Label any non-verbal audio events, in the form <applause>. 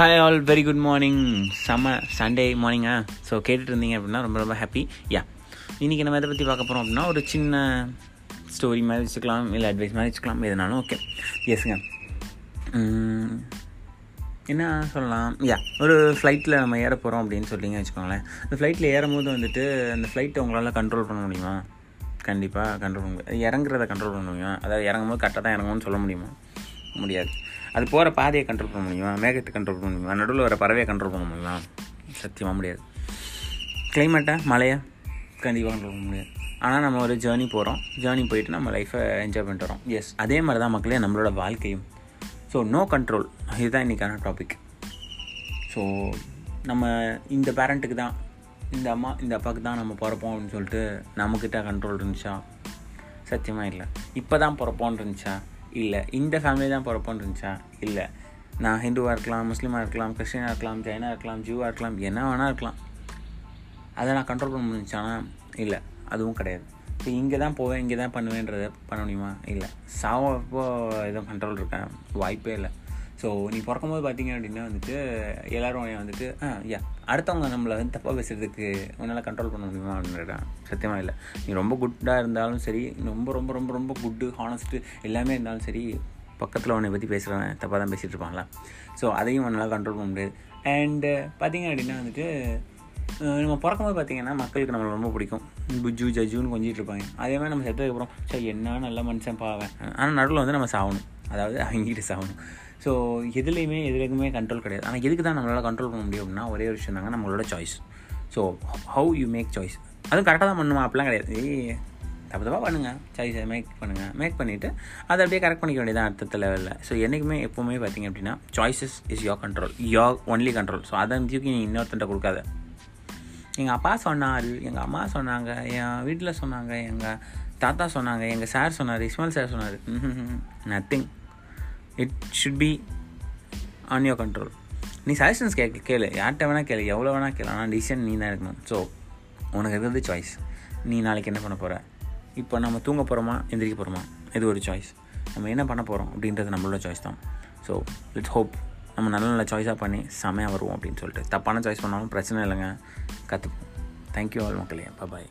Hi all very good morning செம்ம Sunday மார்னிங்கா so கேட்டுட்டு இருந்தீங்க அப்படின்னா ரொம்ப ரொம்ப ஹாப்பி யா இன்றைக்கி நம்ம எதை பற்றி பார்க்க போகிறோம் அப்படின்னா ஒரு சின்ன ஸ்டோரி மாதிரி வச்சுக்கலாம் இல்லை அட்வைஸ் மாதிரி வச்சுக்கலாம் எதுனாலும் ஓகே எஸ்ங்க என்ன சொல்லலாம்? யா ஒரு ஃப்ளைட்டில் நம்ம ஏற போகிறோம் அப்படின்னு சொல்லிங்க வச்சுக்கோங்களேன். அந்த ஃப்ளைட்டில் ஏறும்போது வந்துட்டு அந்த ஃப்ளைட்டை உங்களால் கண்ட்ரோல் பண்ண முடியுமா? கண்டிப்பாக கண்ட்ரோல் பண்ண முடியும் இறங்குறத கண்ட்ரோல் பண்ண முடியுமா? அதாவது இறங்கும்போது கரெக்டாக தான் இறங்கும்னு சொல்ல முடியுமா? முடியாது. அது போகிற பாதையை கண்ட்ரோல் பண்ண முடியுமா? மேகத்தை கண்ட்ரோல் பண்ண முடியுமா? நடுவில் வர பறவையை கண்ட்ரோல் பண்ண முடியுமா? சத்தியமாக முடியாது. கிளைமேட்டை மழையை? கண்டிப்பாக கண்ட்ரோல் பண்ண முடியாது. ஆனால் நம்ம ஒரு ஜேர்னி போகிறோம் ஜேர்னி போயிட்டு நம்ம லைஃப்பை என்ஜாய் பண்ணிட்டு வரோம். எஸ் அதே மாதிரி தான் மக்களே நம்மளோட வாழ்க்கையும். ஸோ நோ கண்ட்ரோல் இதுதான் இன்றைக்கான டாபிக் ஸோ நம்ம இந்த பேரண்ட்டுக்கு தான் இந்த அம்மா இந்த அப்பாவுக்கு தான் நம்ம பிறப்போம் அப்படின்னு சொல்லிட்டு நம்மக்கிட்ட கண்ட்ரோல் இருந்துச்சா? சத்தியமாக இல்லை. இப்போ தான் பிறப்போன்னு இருந்துச்சா? இல்லை. இந்த ஃபேமிலி தான் பிறப்போன்னு இருந்துச்சா? இல்லை. நான் ஹிந்துவாக இருக்கலாம் முஸ்லீமாக இருக்கலாம் கிறிஸ்டினாக இருக்கலாம் ஜெயினாக இருக்கலாம் ஜூவாக இருக்கலாம் என்ன வேணால் இருக்கலாம். அதை நான் கண்ட்ரோல் பண்ண முடிஞ்சானா இல்லை. அதுவும் கிடையாது. இப்போ இங்கே தான் போவேன் இங்கே தான் பண்ணுவேன்றதை பண்ண முடியுமா? இல்லை. சாவப்போ எதுவும் கண்ட்ரோல் இருக்கேன் வாய்ப்பே இல்லை. ஸோ நீ பிறக்கும்போது பார்த்தீங்க அப்படின்னா வந்துட்டு எல்லோரும் வந்துட்டு ஆ யா அடுத்தவங்க நம்மளை வந்து தப்பாக பேசுகிறதுக்கு உன்னால் கண்ட்ரோல் பண்ண முடியுமா? அப்படின்றா. சத்தியமாக இல்லை. நீ ரொம்ப குட்டாக இருந்தாலும் சரி ரொம்ப ரொம்ப ரொம்ப ரொம்ப குட்டு ஹானஸ்ட்டு எல்லாமே இருந்தாலும் சரி பக்கத்தில் உன்னை பற்றி பேசுகிறவன் தப்பாக தான் பேசிகிட்டு இருப்பாங்களா ஸோ அதையும் உன்னால் கண்ட்ரோல் பண்ண முடியாது. அண்டு பார்த்தீங்க அப்படின்னா வந்துட்டு நம்ம பிறக்கும்போது பார்த்திங்கன்னா மக்களுக்கு நம்மளை ரொம்ப பிடிக்கும். புஜ்ஜு ஜஜுன்னு கொஞ்சிட்டு இருப்பாங்க. அதே மாதிரி நம்ம செத்ததுக்கப்புறம் சரி என்ன நல்ல மனுஷன் பாவேன் ஆனால் நடுவில் வந்து நம்ம சாகணும் அதாவது அவங்ககிட்ட சாகணும் ஸோ எதுலேயுமே எதுலேயுமே கண்ட்ரோல் கிடையாது. ஆனால் எதுக்கு தான் நம்மளால் கண்ட்ரோல் பண்ண முடியும் அப்படின்னா ஒரே ஒரு விஷயம் தாங்க நம்மளோட choice so how you make choice அதுவும் கரெக்டாக தான் பண்ணுமா? அப்படிலாம் கிடையாது. தப்பு தப்பாக பண்ணுங்கள் சாய்ஸை மேக் பண்ணுங்கள் மேக் பண்ணிவிட்டு அதை அப்படியே கரெக்ட் பண்ணிக்க வேண்டியதான் அடுத்த லெவலில் ஸோ என்றைக்குமே எப்போவுமே பார்த்தீங்க அப்படின்னா choices is your control your only control so அதை தூக்கி நீ இன்னொருத்தன்ட்ட கொடுக்காத. எங்கள் அப்பா சொன்னார் எங்கள் அம்மா சொன்னாங்க என் வீட்டில் சொன்னாங்க எங்கள் தாத்தா சொன்னாங்க எங்கள் சார் சொன்னார் இஸ்மால் சார் சொன்னார். Nothing <laughs> it should be on your control நீ சஜஷன்ஸ் கேட்க கேளு. யார்கிட்ட வேணால் கேளு. எவ்வளோ வேணால் கேளு. ஆனால் டிசிஷன் நீ தான் எடுக்கணும். ஸோ உனக்கு இருக்கிறது சாய்ஸ் நீ நாளைக்கு என்ன பண்ண போகிற இப்போ நம்ம தூங்க போகிறோமா எந்திரிக்க போகிறோமா இது ஒரு சாய்ஸ் நம்ம என்ன பண்ண போகிறோம் அப்படின்றது நம்மளோட சாய்ஸ் தான். ஸோ லெட்ஸ் ஹோப் நம்ம நல்ல நல்ல சாய்ஸாக பண்ணி செமையாக வருவோம் அப்படின்னு சொல்லிட்டு. தப்பான சாய்ஸ் பண்ணாலும் பிரச்சனை இல்லைங்க. கற்றுப்போம் தேங்க்யூ ஆல் மக்களே. பாய்